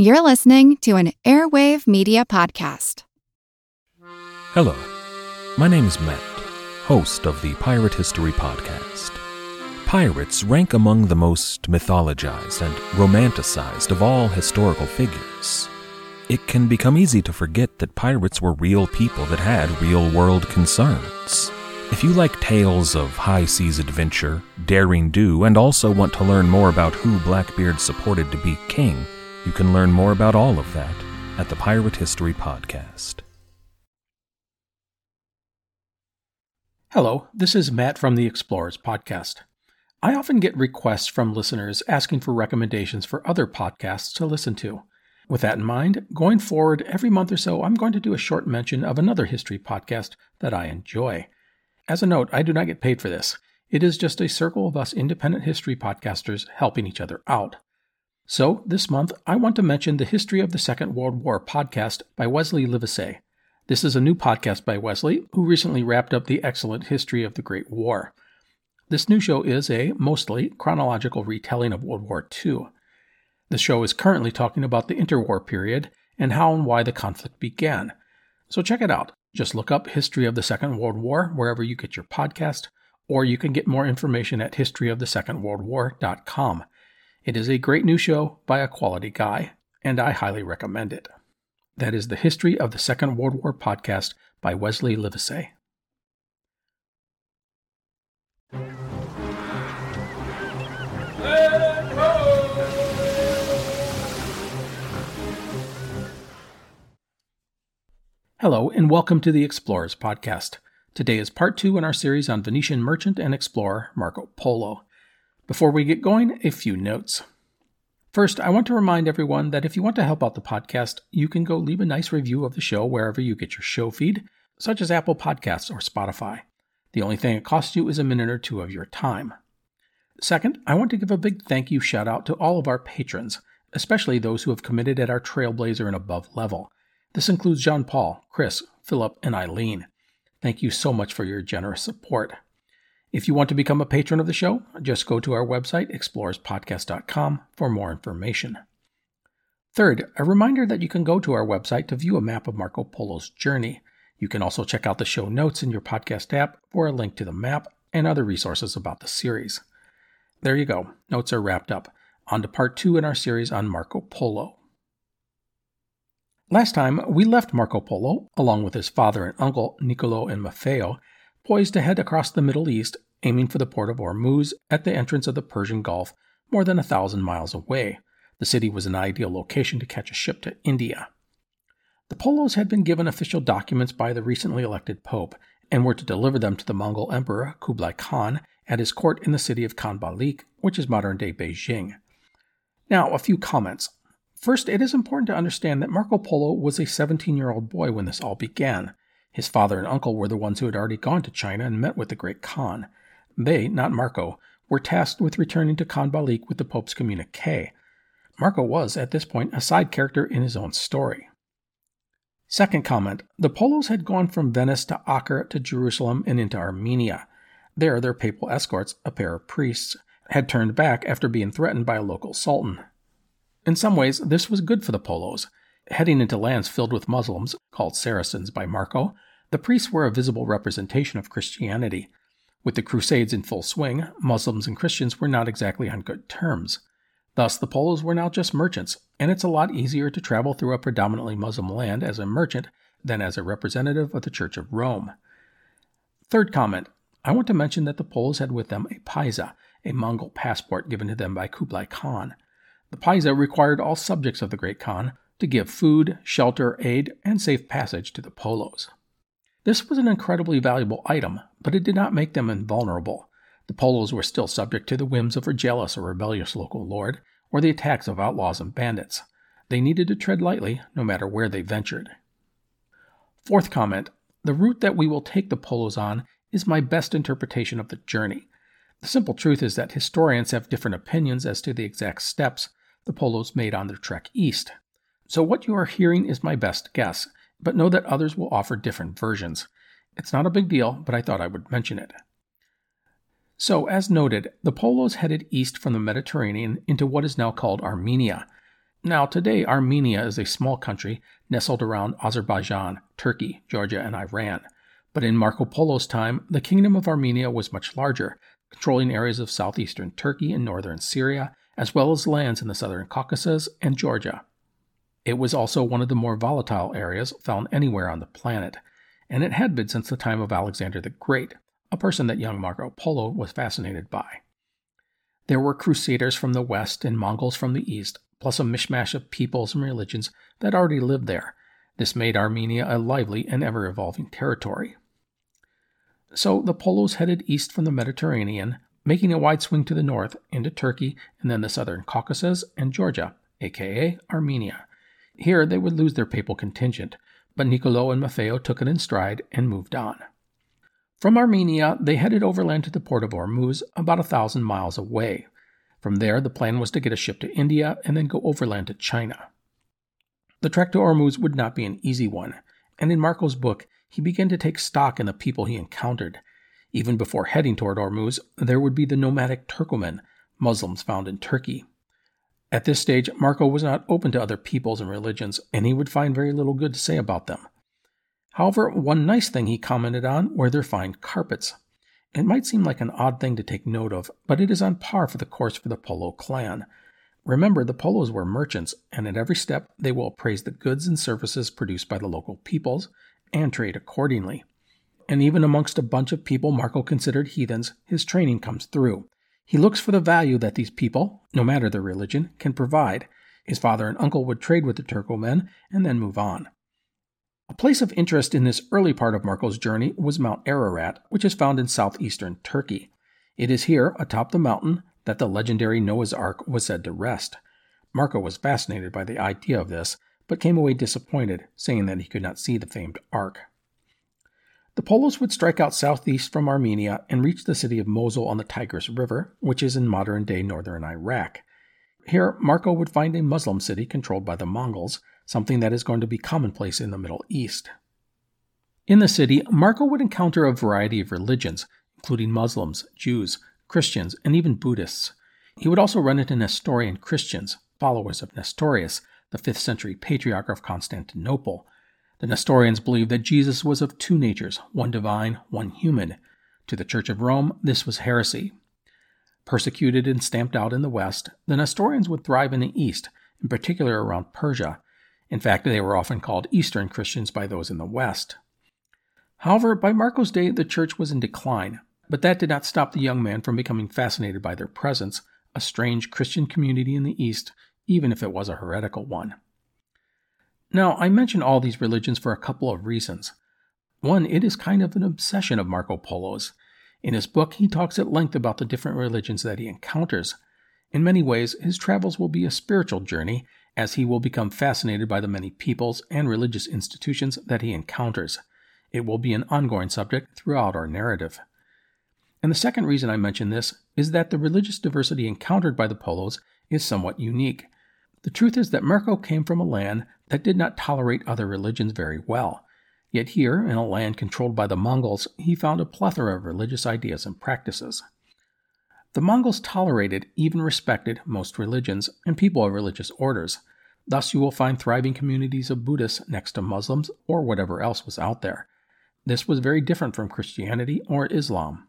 You're listening to an Airwave Media Podcast. Hello, my name is Matt, host of the Pirate History Podcast. Pirates rank among the most mythologized and romanticized of all historical figures. It can become easy to forget that pirates were real people that had real world concerns. If you like tales of high seas adventure, daring do, and also want to learn more about who Blackbeard supported to be king, you can learn more about all of that at the Pirate History Podcast. Hello, this is Matt from the Explorers Podcast. I often get requests from listeners asking for recommendations for other podcasts to listen to. With that in mind, going forward, every month or so, I'm going to do a short mention of another history podcast that I enjoy. As a note, I do not get paid for this. It is just a circle of us independent history podcasters helping each other out. So, this month, I want to mention the History of the Second World War podcast by Wesley Livesey. This is a new podcast by Wesley, who recently wrapped up the excellent History of the Great War. This new show is a mostly chronological retelling of World War II. The show is currently talking about the interwar period and how and why the conflict began. So check it out. Just look up History of the Second World War wherever you get your podcast, or you can get more information at historyofthesecondworldwar.com. It is a great new show by a quality guy, and I highly recommend it. That is the History of the Second World War podcast by Wesley Livesey. Hello, and welcome to the Explorers Podcast. Today is part two in our series on Venetian merchant and explorer Marco Polo. Before we get going, a few notes. First, I want to remind everyone that if you want to help out the podcast, you can go leave a nice review of the show wherever you get your show feed, such as Apple Podcasts or Spotify. The only thing it costs you is a minute or two of your time. Second, I want to give a big thank you shout out to all of our patrons, especially those who have committed at our Trailblazer and above level. This includes Jean Paul, Chris, Philip, and Eileen. Thank you so much for your generous support. If you want to become a patron of the show, just go to our website, explorerspodcast.com, for more information. Third, a reminder that you can go to our website to view a map of Marco Polo's journey. You can also check out the show notes in your podcast app for a link to the map and other resources about the series. There you go, notes are wrapped up. On to part two in our series on Marco Polo. Last time, we left Marco Polo, along with his father and uncle, Niccolo and Maffeo, poised to head across the Middle East, aiming for the port of Ormuz at the entrance of the Persian Gulf, more than a thousand miles away. The city was an ideal location to catch a ship to India. The Polos had been given official documents by the recently elected Pope and were to deliver them to the Mongol Emperor Kublai Khan at his court in the city of Khanbaliq, which is modern day Beijing. Now, a few comments. First, it is important to understand that Marco Polo was a 17 year old boy when this all began. His father and uncle were the ones who had already gone to China and met with the great Khan. They, not Marco, were tasked with returning to Khanbaliq with the Pope's communique. Marco was, at this point, a side character in his own story. Second comment The Polos had gone from Venice to Acre to Jerusalem and into Armenia. There, their papal escorts, a pair of priests, had turned back after being threatened by a local sultan. In some ways, this was good for the Polos. Heading into lands filled with Muslims, called Saracens by Marco, the priests were a visible representation of Christianity. With the Crusades in full swing, Muslims and Christians were not exactly on good terms. Thus, the Polos were now just merchants, and it's a lot easier to travel through a predominantly Muslim land as a merchant than as a representative of the Church of Rome. Third comment I want to mention that the Polos had with them a paiza, a Mongol passport given to them by Kublai Khan. The Paiza required all subjects of the Great Khan to give food, shelter, aid, and safe passage to the Polos. This was an incredibly valuable item, but it did not make them invulnerable. The Polos were still subject to the whims of a jealous or rebellious local lord, or the attacks of outlaws and bandits. They needed to tread lightly, no matter where they ventured. Fourth comment The route that we will take the Polos on is my best interpretation of the journey. The simple truth is that historians have different opinions as to the exact steps the Polos made on their trek east. So, what you are hearing is my best guess, but know that others will offer different versions. It's not a big deal, but I thought I would mention it. So, as noted, the Polos headed east from the Mediterranean into what is now called Armenia. Now, today, Armenia is a small country nestled around Azerbaijan, Turkey, Georgia, and Iran. But in Marco Polo's time, the Kingdom of Armenia was much larger, controlling areas of southeastern Turkey and northern Syria, as well as lands in the southern Caucasus and Georgia. It was also one of the more volatile areas found anywhere on the planet, and it had been since the time of Alexander the Great, a person that young Marco Polo was fascinated by. There were crusaders from the west and Mongols from the east, plus a mishmash of peoples and religions that already lived there. This made Armenia a lively and ever evolving territory. So the Polos headed east from the Mediterranean, making a wide swing to the north into Turkey and then the southern Caucasus and Georgia, aka Armenia. Here they would lose their papal contingent, but Niccolo and Maffeo took it in stride and moved on. From Armenia, they headed overland to the port of Ormuz, about a thousand miles away. From there, the plan was to get a ship to India and then go overland to China. The trek to Ormuz would not be an easy one, and in Marco's book, he began to take stock in the people he encountered. Even before heading toward Ormuz, there would be the nomadic Turkomen, Muslims found in Turkey. At this stage, Marco was not open to other peoples and religions, and he would find very little good to say about them. However, one nice thing he commented on were their fine carpets. It might seem like an odd thing to take note of, but it is on par for the course for the Polo clan. Remember, the Polos were merchants, and at every step they will appraise the goods and services produced by the local peoples and trade accordingly. And even amongst a bunch of people Marco considered heathens, his training comes through. He looks for the value that these people, no matter their religion, can provide. His father and uncle would trade with the Turkomen and then move on. A place of interest in this early part of Marco's journey was Mount Ararat, which is found in southeastern Turkey. It is here, atop the mountain, that the legendary Noah's Ark was said to rest. Marco was fascinated by the idea of this, but came away disappointed, saying that he could not see the famed Ark. The Polos would strike out southeast from Armenia and reach the city of Mosul on the Tigris River, which is in modern day northern Iraq. Here, Marco would find a Muslim city controlled by the Mongols, something that is going to be commonplace in the Middle East. In the city, Marco would encounter a variety of religions, including Muslims, Jews, Christians, and even Buddhists. He would also run into Nestorian Christians, followers of Nestorius, the 5th century patriarch of Constantinople. The Nestorians believed that Jesus was of two natures, one divine, one human. To the Church of Rome, this was heresy. Persecuted and stamped out in the West, the Nestorians would thrive in the East, in particular around Persia, in fact, they were often called Eastern Christians by those in the West. However, by Marco's day, the church was in decline, but that did not stop the young man from becoming fascinated by their presence, a strange Christian community in the East, even if it was a heretical one. Now, I mention all these religions for a couple of reasons. One, it is kind of an obsession of Marco Polo's. In his book, he talks at length about the different religions that he encounters. In many ways, his travels will be a spiritual journey, as he will become fascinated by the many peoples and religious institutions that he encounters. It will be an ongoing subject throughout our narrative. And the second reason I mention this is that the religious diversity encountered by the Polos is somewhat unique. The truth is that Marco came from a land that did not tolerate other religions very well. Yet here, in a land controlled by the Mongols, he found a plethora of religious ideas and practices. The Mongols tolerated, even respected, most religions and people of religious orders. Thus, you will find thriving communities of Buddhists next to Muslims or whatever else was out there. This was very different from Christianity or Islam.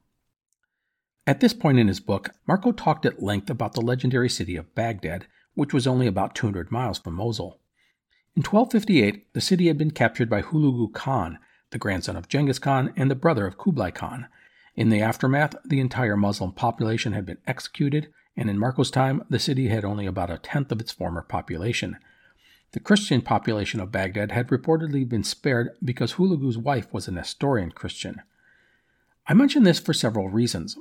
At this point in his book, Marco talked at length about the legendary city of Baghdad, which was only about 200 miles from Mosul. In 1258, the city had been captured by Hulagu Khan, the grandson of Genghis Khan and the brother of Kublai Khan. In the aftermath, the entire Muslim population had been executed, and in Marco's time, the city had only about a tenth of its former population. The Christian population of Baghdad had reportedly been spared because Hulagu's wife was a Nestorian Christian. I mention this for several reasons.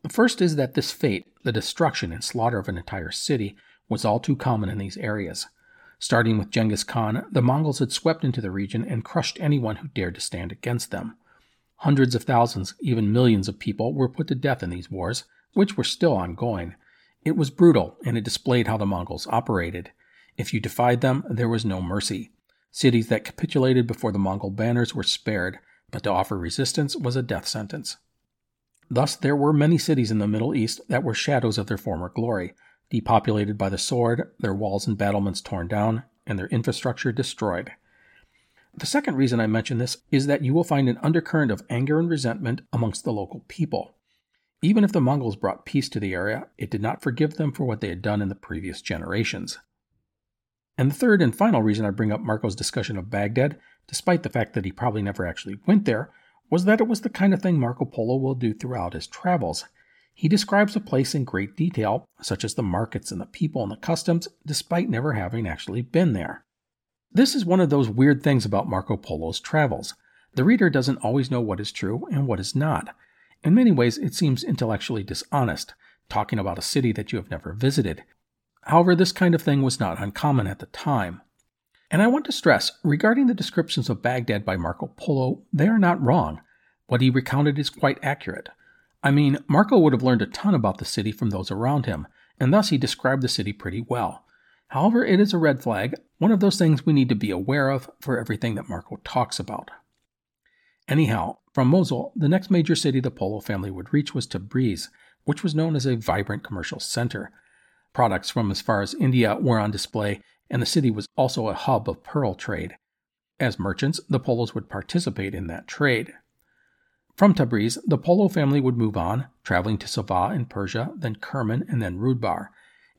The first is that this fate, the destruction and slaughter of an entire city, was all too common in these areas. Starting with Genghis Khan, the Mongols had swept into the region and crushed anyone who dared to stand against them. Hundreds of thousands, even millions of people were put to death in these wars, which were still ongoing. It was brutal, and it displayed how the Mongols operated. If you defied them, there was no mercy. Cities that capitulated before the Mongol banners were spared, but to offer resistance was a death sentence. Thus, there were many cities in the Middle East that were shadows of their former glory, depopulated by the sword, their walls and battlements torn down, and their infrastructure destroyed. The second reason I mention this is that you will find an undercurrent of anger and resentment amongst the local people. Even if the Mongols brought peace to the area, it did not forgive them for what they had done in the previous generations. And the third and final reason I bring up Marco's discussion of Baghdad, despite the fact that he probably never actually went there, was that it was the kind of thing Marco Polo will do throughout his travels. He describes a place in great detail, such as the markets and the people and the customs, despite never having actually been there. This is one of those weird things about Marco Polo's travels. The reader doesn't always know what is true and what is not. In many ways, it seems intellectually dishonest, talking about a city that you have never visited. However, this kind of thing was not uncommon at the time. And I want to stress regarding the descriptions of Baghdad by Marco Polo, they are not wrong. What he recounted is quite accurate. I mean, Marco would have learned a ton about the city from those around him, and thus he described the city pretty well. However, it is a red flag, one of those things we need to be aware of for everything that Marco talks about. Anyhow, from Mosul, the next major city the Polo family would reach was Tabriz, which was known as a vibrant commercial center. Products from as far as India were on display, and the city was also a hub of pearl trade. As merchants, the Polos would participate in that trade. From Tabriz, the Polo family would move on, traveling to Sava in Persia, then Kerman, and then Rudbar.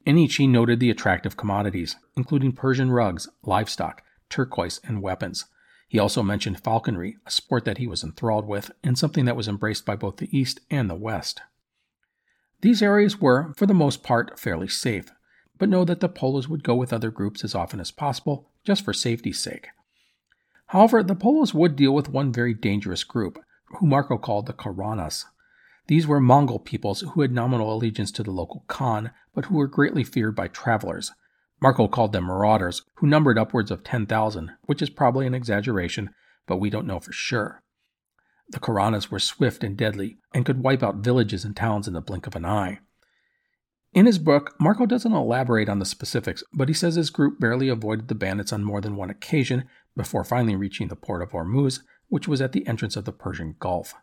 In each, he noted the attractive commodities, including Persian rugs, livestock, turquoise, and weapons. He also mentioned falconry, a sport that he was enthralled with, and something that was embraced by both the East and the West. These areas were, for the most part, fairly safe, but know that the Polos would go with other groups as often as possible, just for safety's sake. However, the Polos would deal with one very dangerous group, who Marco called the Karanas. These were Mongol peoples who had nominal allegiance to the local Khan, but who were greatly feared by travelers, Marco called them marauders, who numbered upwards of 10,000, which is probably an exaggeration, but we don't know for sure. The Karanas were swift and deadly, and could wipe out villages and towns in the blink of an eye. In his book, Marco doesn't elaborate on the specifics, but he says his group barely avoided the bandits on more than one occasion before finally reaching the port of Ormuz, which was at the entrance of the Persian Gulf.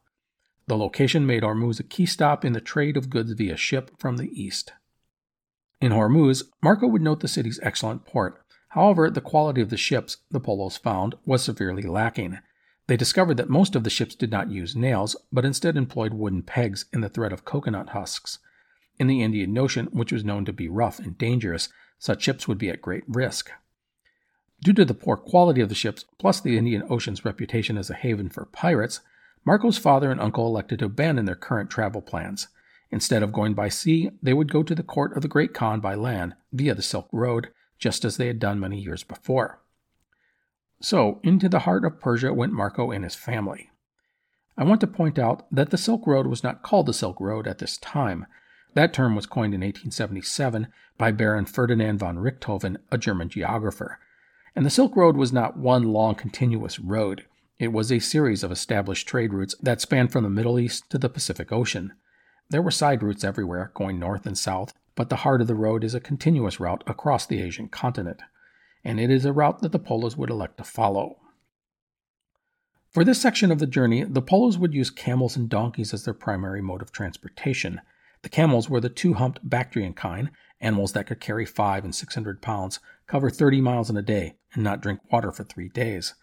The location made Hormuz a key stop in the trade of goods via ship from the east. In Hormuz, Marco would note the city's excellent port. However, the quality of the ships the Polos found was severely lacking. They discovered that most of the ships did not use nails, but instead employed wooden pegs and the thread of coconut husks. In the Indian Ocean, which was known to be rough and dangerous, such ships would be at great risk. Due to the poor quality of the ships, plus the Indian Ocean's reputation as a haven for pirates, Marco's father and uncle elected to abandon their current travel plans. Instead of going by sea, they would go to the court of the Great Khan by land, via the Silk Road, just as they had done many years before. So, into the heart of Persia went Marco and his family. I want to point out that the Silk Road was not called the Silk Road at this time. That term was coined in 1877 by Baron Ferdinand von Richthofen, a German geographer. And the Silk Road was not one long continuous road. It was a series of established trade routes that spanned from the Middle East to the Pacific Ocean. There were side routes everywhere, going north and south, but the heart of the road is a continuous route across the Asian continent, and it is a route that the Polos would elect to follow. For this section of the journey, the Polos would use camels and donkeys as their primary mode of transportation. The camels were the two humped Bactrian kind, animals that could carry five and six hundred pounds, cover 30 miles in a day, and not drink water for three days.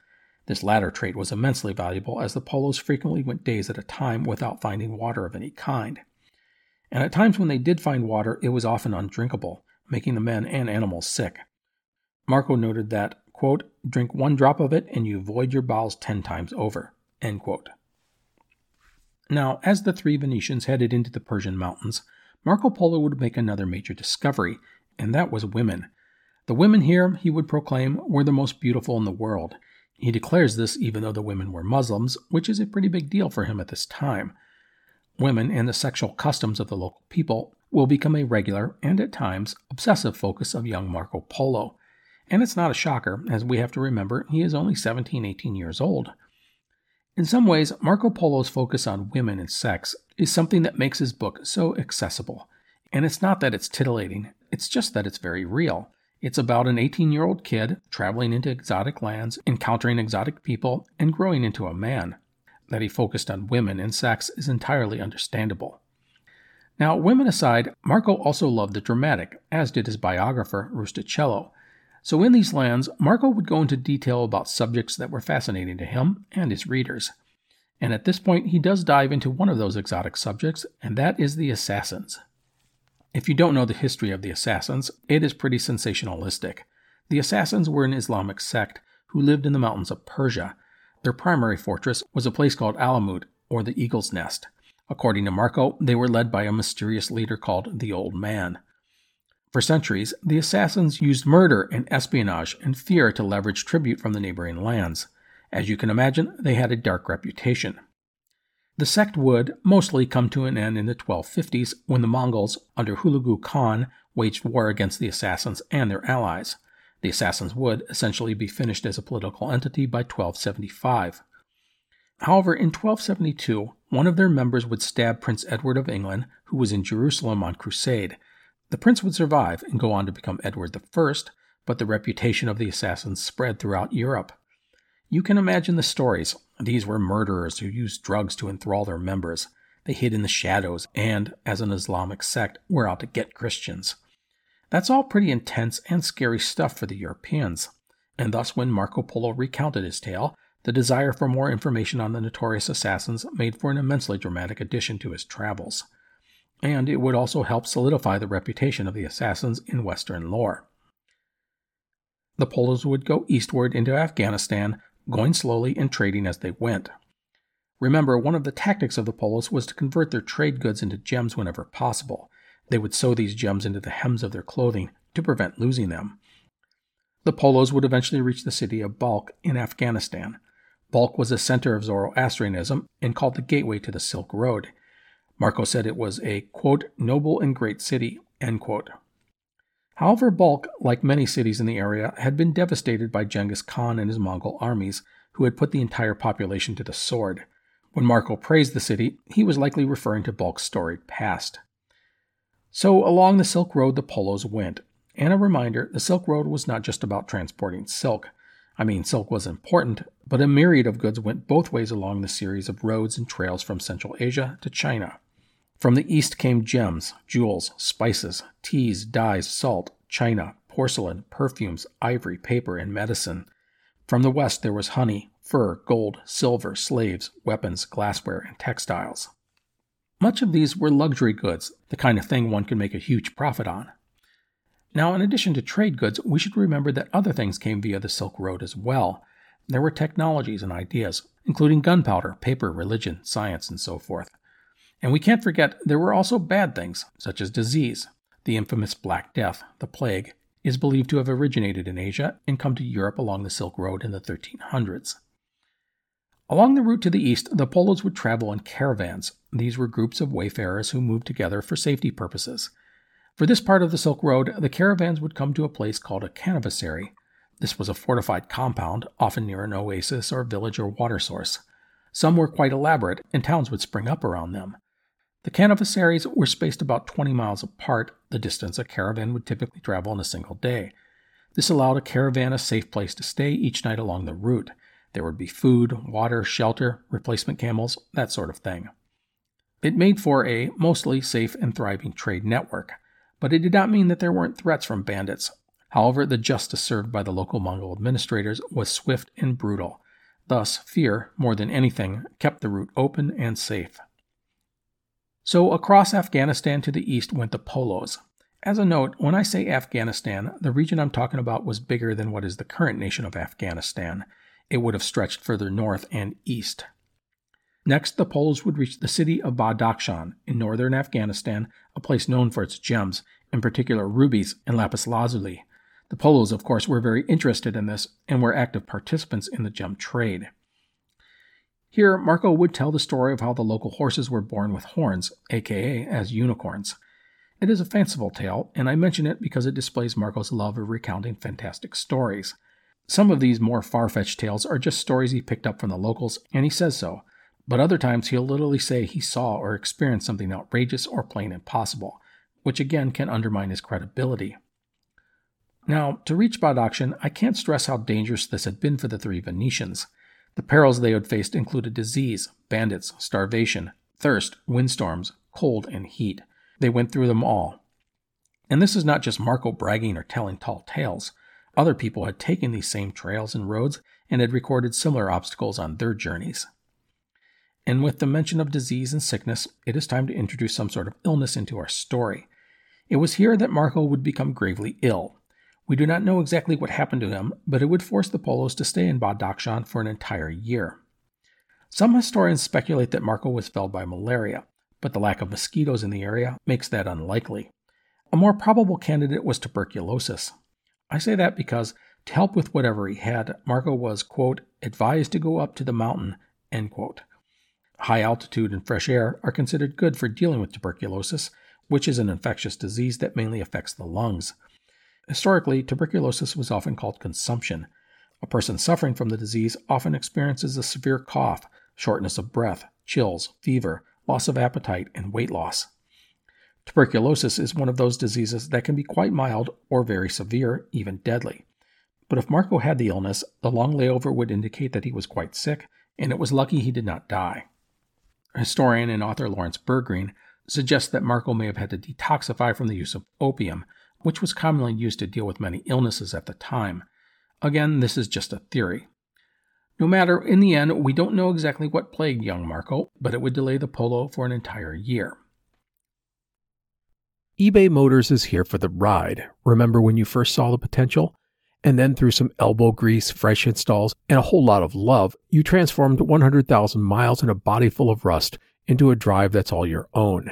This latter trait was immensely valuable as the Polos frequently went days at a time without finding water of any kind and at times when they did find water, it was often undrinkable, making the men and animals sick. Marco noted that, quote, drink one drop of it and you void your bowels ten times over, end quote. Now, as the three Venetians headed into the Persian mountains, Marco Polo would make another major discovery, and that was women. The women here, he would proclaim, were the most beautiful in the world. He declares this even though the women were Muslims, which is a pretty big deal for him at this time women and the sexual customs of the local people will become a regular and at times obsessive focus of young Marco Polo. And it's not a shocker, as we have to remember he is only 17, 18 years old. In some ways, Marco Polo's focus on women and sex is something that makes his book so accessible. And it's not that it's titillating, it's just that it's very real. It's about an 18 year old kid traveling into exotic lands, encountering exotic people, and growing into a man that he focused on women and sex is entirely understandable. Now, women aside, Marco also loved the dramatic, as did his biographer, Rustichello. So, in these lands, Marco would go into detail about subjects that were fascinating to him and his readers. And at this point, he does dive into one of those exotic subjects, and that is the assassins. If you don't know the history of the assassins, it is pretty sensationalistic. The assassins were an Islamic sect who lived in the mountains of Persia. Their primary fortress was a place called Alamut, or the Eagle's Nest. According to Marco, they were led by a mysterious leader called the Old Man. For centuries, the assassins used murder and espionage and fear to leverage tribute from the neighboring lands. As you can imagine, they had a dark reputation. The sect would mostly come to an end in the 1250s when the Mongols, under Hulagu Khan, waged war against the assassins and their allies. The assassins would essentially be finished as a political entity by 1275. However, in 1272, one of their members would stab Prince Edward of England, who was in Jerusalem on crusade. The prince would survive and go on to become Edward I, but the reputation of the assassins spread throughout Europe. You can imagine the stories. These were murderers who used drugs to enthrall their members. They hid in the shadows and, as an Islamic sect, were out to get Christians. That's all pretty intense and scary stuff for the Europeans. And thus, when Marco Polo recounted his tale, the desire for more information on the notorious assassins made for an immensely dramatic addition to his travels. And it would also help solidify the reputation of the assassins in Western lore. The Polos would go eastward into Afghanistan, going slowly and trading as they went. Remember, one of the tactics of the Polos was to convert their trade goods into gems whenever possible. They would sew these gems into the hems of their clothing to prevent losing them. The Polos would eventually reach the city of Balkh in Afghanistan. Balkh was a center of Zoroastrianism and called the gateway to the Silk Road. Marco said it was a, quote, noble and great city, end quote. However, Balkh, like many cities in the area, had been devastated by Genghis Khan and his Mongol armies, who had put the entire population to the sword. When Marco praised the city, he was likely referring to Balkh's storied past. So, along the Silk Road the Polos went. And a reminder the Silk Road was not just about transporting silk. I mean, silk was important, but a myriad of goods went both ways along the series of roads and trails from Central Asia to China. From the east came gems, jewels, spices, teas, dyes, salt, china, porcelain, perfumes, ivory, paper, and medicine. From the west there was honey, fur, gold, silver, slaves, weapons, glassware, and textiles. Much of these were luxury goods, the kind of thing one could make a huge profit on. Now, in addition to trade goods, we should remember that other things came via the Silk Road as well. There were technologies and ideas, including gunpowder, paper, religion, science, and so forth. And we can't forget there were also bad things, such as disease. The infamous Black Death, the plague, is believed to have originated in Asia and come to Europe along the Silk Road in the 1300s. Along the route to the east, the Polos would travel in caravans. These were groups of wayfarers who moved together for safety purposes. For this part of the Silk Road, the caravans would come to a place called a caravanserai. This was a fortified compound, often near an oasis or village or water source. Some were quite elaborate, and towns would spring up around them. The caravanserais were spaced about 20 miles apart, the distance a caravan would typically travel in a single day. This allowed a caravan a safe place to stay each night along the route. There would be food, water, shelter, replacement camels, that sort of thing. It made for a mostly safe and thriving trade network but it did not mean that there weren't threats from bandits. However, the justice served by the local Mongol administrators was swift and brutal. Thus, fear, more than anything, kept the route open and safe. So, across Afghanistan to the east went the Polos. As a note, when I say Afghanistan, the region I'm talking about was bigger than what is the current nation of Afghanistan. It would have stretched further north and east. Next, the Polos would reach the city of Badakhshan in northern Afghanistan, a place known for its gems, in particular rubies and lapis lazuli. The Polos, of course, were very interested in this and were active participants in the gem trade. Here, Marco would tell the story of how the local horses were born with horns, aka as unicorns. It is a fanciful tale, and I mention it because it displays Marco's love of recounting fantastic stories. Some of these more far fetched tales are just stories he picked up from the locals, and he says so, but other times he'll literally say he saw or experienced something outrageous or plain impossible, which again can undermine his credibility. Now, to reach Badakhshan, I can't stress how dangerous this had been for the three Venetians. The perils they had faced included disease, bandits, starvation, thirst, windstorms, cold, and heat. they went through them all. And this is not just Marco bragging or telling tall tales. Other people had taken these same trails and roads and had recorded similar obstacles on their journeys. And with the mention of disease and sickness, it is time to introduce some sort of illness into our story. It was here that Marco would become gravely ill. We do not know exactly what happened to him, but it would force the Polos to stay in Badakhshan for an entire year. Some historians speculate that Marco was felled by malaria, but the lack of mosquitoes in the area makes that unlikely. A more probable candidate was tuberculosis. I say that because, to help with whatever he had, Marco was, quote, advised to go up to the mountain, end quote. High altitude and fresh air are considered good for dealing with tuberculosis, which is an infectious disease that mainly affects the lungs. Historically, tuberculosis was often called consumption. A person suffering from the disease often experiences a severe cough, shortness of breath, chills, fever, loss of appetite, and weight loss. Tuberculosis is one of those diseases that can be quite mild or very severe, even deadly. But if Marco had the illness, the long layover would indicate that he was quite sick, and it was lucky he did not die. Historian and author Lawrence Bergreen suggests that Marco may have had to detoxify from the use of opium, which was commonly used to deal with many illnesses at the time. Again, this is just a theory. No matter, in the end, we don't know exactly what plagued young Marco, but it would delay the polo for an entire year. eBay Motors is here for the ride. Remember when you first saw the potential? And then through some elbow grease, fresh installs, and a whole lot of love, you transformed 100,000 miles and a body full of rust into a drive that's all your own.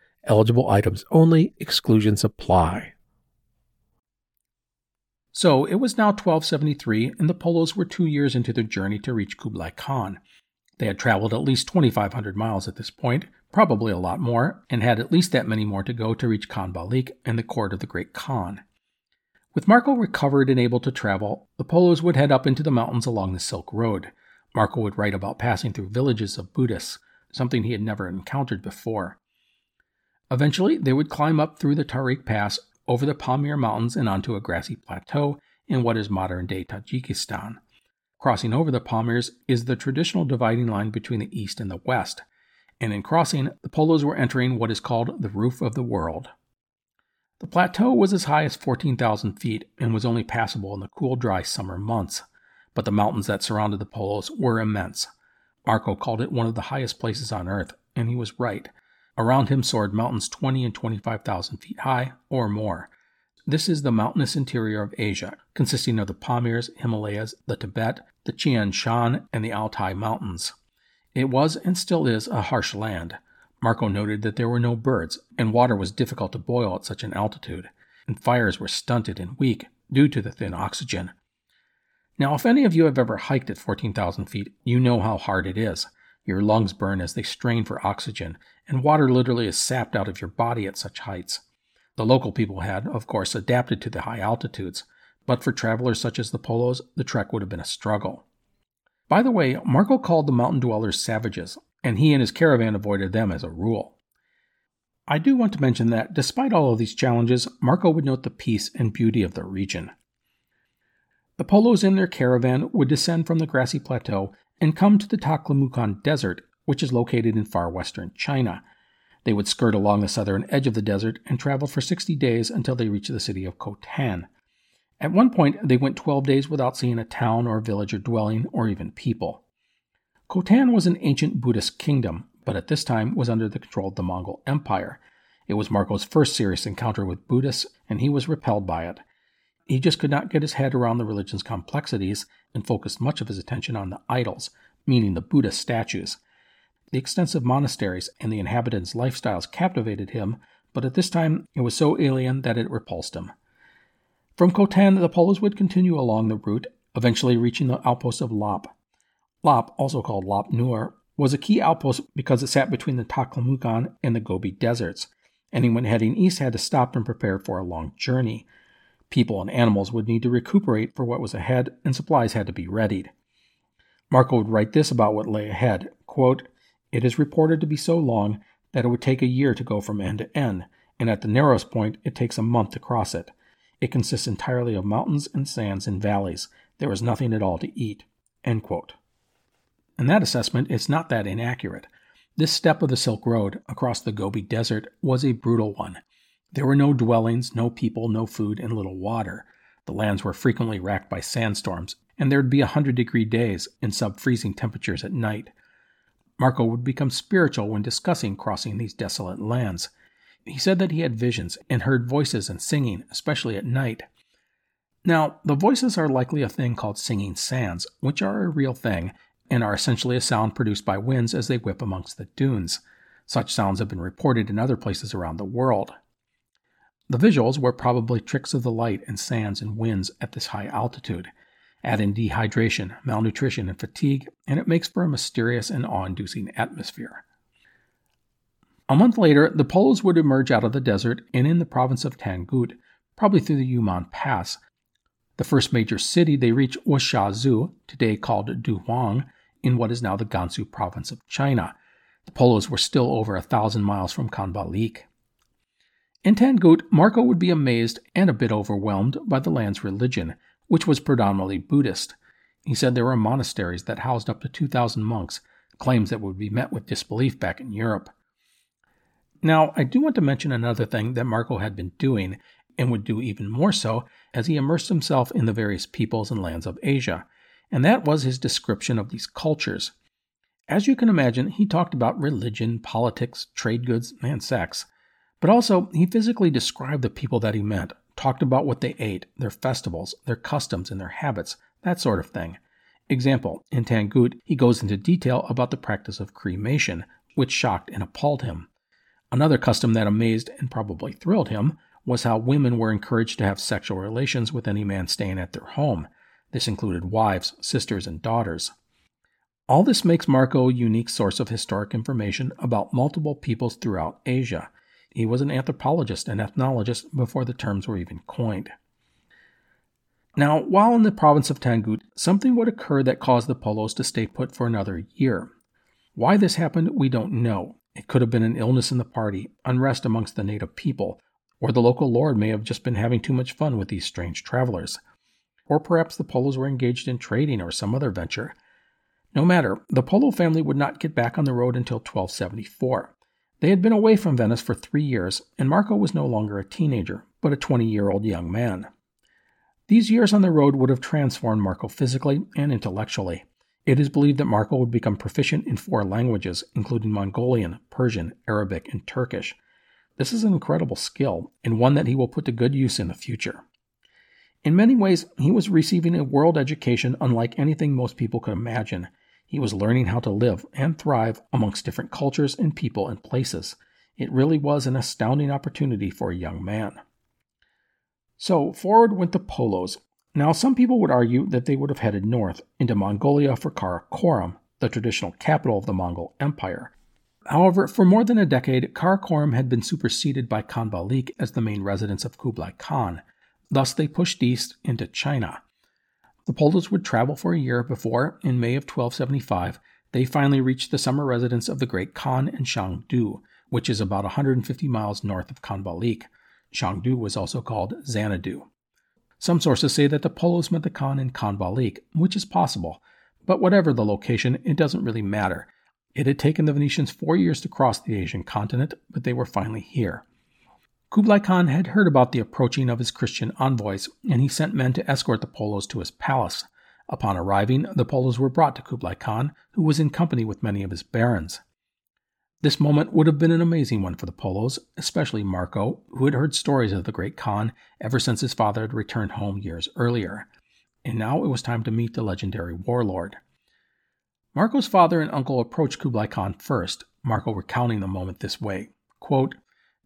Eligible items only, exclusions apply. So it was now 1273, and the Polos were two years into their journey to reach Kublai Khan. They had traveled at least 2,500 miles at this point, probably a lot more, and had at least that many more to go to reach Khanbaliq and the court of the Great Khan. With Marco recovered and able to travel, the Polos would head up into the mountains along the Silk Road. Marco would write about passing through villages of Buddhists, something he had never encountered before. Eventually, they would climb up through the Tarik Pass over the Pamir Mountains and onto a grassy plateau in what is modern day Tajikistan. Crossing over the Pamirs is the traditional dividing line between the east and the west, and in crossing, the Polos were entering what is called the roof of the world. The plateau was as high as 14,000 feet and was only passable in the cool, dry summer months but the mountains that surrounded the Polos were immense. Marco called it one of the highest places on earth, and he was right. Around him soared mountains 20 and 25,000 feet high, or more. This is the mountainous interior of Asia, consisting of the Pamirs, Himalayas, the Tibet, the Tian Shan, and the Altai Mountains. It was and still is a harsh land. Marco noted that there were no birds, and water was difficult to boil at such an altitude, and fires were stunted and weak due to the thin oxygen. Now, if any of you have ever hiked at 14,000 feet, you know how hard it is. Your lungs burn as they strain for oxygen, and water literally is sapped out of your body at such heights. The local people had, of course, adapted to the high altitudes, but for travelers such as the Polos, the trek would have been a struggle. By the way, Marco called the mountain dwellers savages, and he and his caravan avoided them as a rule. I do want to mention that, despite all of these challenges, Marco would note the peace and beauty of the region. The Polos and their caravan would descend from the grassy plateau and come to the Taklamakan Desert, which is located in far western China. They would skirt along the southern edge of the desert and travel for 60 days until they reached the city of Khotan. At one point, they went 12 days without seeing a town or village or dwelling or even people. Khotan was an ancient Buddhist kingdom, but at this time was under the control of the Mongol Empire. It was Marco's first serious encounter with Buddhists, and he was repelled by it. He just could not get his head around the religion's complexities and focused much of his attention on the idols, meaning the Buddha statues. The extensive monasteries and the inhabitants' lifestyles captivated him, but at this time it was so alien that it repulsed him. From Khotan, the Polos would continue along the route, eventually reaching the outpost of Lop. Lop, also called Lop Nur, was a key outpost because it sat between the Taklamakan and the Gobi deserts. Anyone heading east had to stop and prepare for a long journey. People and animals would need to recuperate for what was ahead, and supplies had to be readied. Marco would write this about what lay ahead quote, It is reported to be so long that it would take a year to go from end to end, and at the narrowest point, it takes a month to cross it. It consists entirely of mountains and sands and valleys. There is nothing at all to eat. End quote. And that assessment is not that inaccurate. This step of the Silk Road across the Gobi Desert was a brutal one. There were no dwellings, no people, no food, and little water. The lands were frequently racked by sandstorms, and there would be a hundred degree days and sub freezing temperatures at night. Marco would become spiritual when discussing crossing these desolate lands. He said that he had visions and heard voices and singing, especially at night. Now, the voices are likely a thing called singing sands, which are a real thing and are essentially a sound produced by winds as they whip amongst the dunes. Such sounds have been reported in other places around the world. The visuals were probably tricks of the light and sands and winds at this high altitude. Add in dehydration, malnutrition, and fatigue, and it makes for a mysterious and awe inducing atmosphere. A month later, the Polos would emerge out of the desert and in the province of Tangut, probably through the Yumen Pass. The first major city they reach was Shazhou, today called Dunhuang, in what is now the Gansu province of China. The Polos were still over a thousand miles from Khanbaliq. In Tangut, Marco would be amazed and a bit overwhelmed by the land's religion, which was predominantly Buddhist. He said there were monasteries that housed up to 2,000 monks, claims that would be met with disbelief back in Europe. Now, I do want to mention another thing that Marco had been doing, and would do even more so as he immersed himself in the various peoples and lands of Asia, and that was his description of these cultures. As you can imagine, he talked about religion, politics, trade goods, and sex. But also, he physically described the people that he met, talked about what they ate, their festivals, their customs, and their habits, that sort of thing. Example, in Tangut, he goes into detail about the practice of cremation, which shocked and appalled him. Another custom that amazed and probably thrilled him was how women were encouraged to have sexual relations with any man staying at their home. This included wives, sisters, and daughters. All this makes Marco a unique source of historic information about multiple peoples throughout Asia. He was an anthropologist and ethnologist before the terms were even coined. Now, while in the province of Tangut, something would occur that caused the Polos to stay put for another year. Why this happened, we don't know. It could have been an illness in the party, unrest amongst the native people, or the local lord may have just been having too much fun with these strange travelers. Or perhaps the Polos were engaged in trading or some other venture. No matter, the Polo family would not get back on the road until 1274. They had been away from Venice for three years, and Marco was no longer a teenager, but a 20 year old young man. These years on the road would have transformed Marco physically and intellectually. It is believed that Marco would become proficient in four languages, including Mongolian, Persian, Arabic, and Turkish. This is an incredible skill, and one that he will put to good use in the future. In many ways, he was receiving a world education unlike anything most people could imagine. He was learning how to live and thrive amongst different cultures and people and places. It really was an astounding opportunity for a young man. So, forward went the Polos, now, some people would argue that they would have headed north into Mongolia for Karakorum, the traditional capital of the Mongol Empire. However, for more than a decade, Karakorum had been superseded by Khanbaliq as the main residence of Kublai Khan. Thus, they pushed east into China. The Polos would travel for a year before, in May of 1275, they finally reached the summer residence of the great Khan in Shangdu, which is about 150 miles north of Khanbaliq. Shangdu was also called Xanadu. Some sources say that the Polos met the Khan in Khanbaliq, which is possible, but whatever the location, it doesn't really matter. It had taken the Venetians four years to cross the Asian continent, but they were finally here. Kublai Khan had heard about the approaching of his Christian envoys, and he sent men to escort the Polos to his palace. Upon arriving, the Polos were brought to Kublai Khan, who was in company with many of his barons. This moment would have been an amazing one for the Polos, especially Marco, who had heard stories of the great Khan ever since his father had returned home years earlier. And now it was time to meet the legendary warlord. Marco's father and uncle approached Kublai Khan first, Marco recounting the moment this way quote,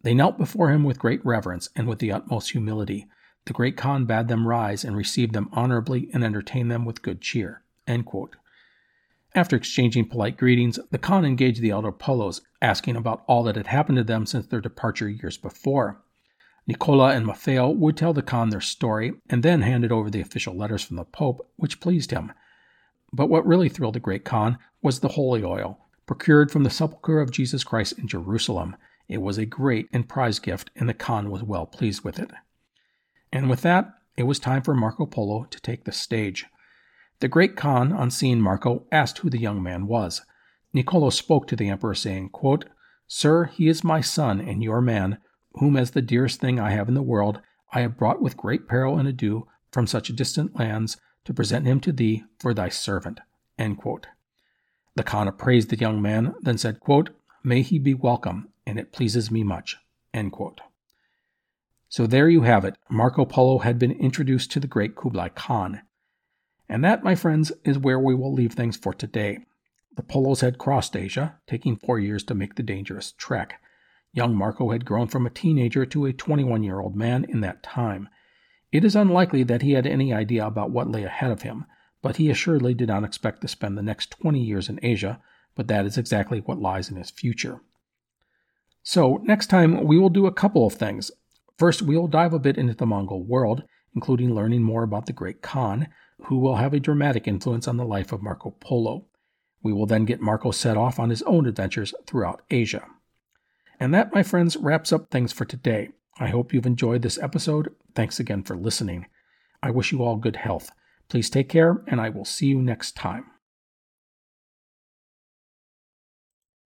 They knelt before him with great reverence and with the utmost humility. The great Khan bade them rise and receive them honorably and entertain them with good cheer. After exchanging polite greetings, the Khan engaged the elder Polos, asking about all that had happened to them since their departure years before. Nicola and Maffeo would tell the Khan their story and then handed over the official letters from the Pope, which pleased him. But what really thrilled the great Khan was the holy oil, procured from the sepulchre of Jesus Christ in Jerusalem. It was a great and prized gift, and the Khan was well pleased with it. And with that, it was time for Marco Polo to take the stage. The great Khan, on seeing Marco, asked who the young man was. Niccolo spoke to the emperor, saying, quote, Sir, he is my son and your man, whom as the dearest thing I have in the world, I have brought with great peril and ado from such distant lands to present him to thee for thy servant. The Khan appraised the young man, then said, quote, May he be welcome, and it pleases me much. So there you have it. Marco Polo had been introduced to the great Kublai Khan. And that, my friends, is where we will leave things for today. The Polos had crossed Asia, taking four years to make the dangerous trek. Young Marco had grown from a teenager to a 21 year old man in that time. It is unlikely that he had any idea about what lay ahead of him, but he assuredly did not expect to spend the next 20 years in Asia, but that is exactly what lies in his future. So, next time we will do a couple of things. First, we will dive a bit into the Mongol world, including learning more about the Great Khan, who will have a dramatic influence on the life of Marco Polo. We will then get Marco set off on his own adventures throughout Asia. And that, my friends, wraps up things for today. I hope you've enjoyed this episode. Thanks again for listening. I wish you all good health. Please take care, and I will see you next time.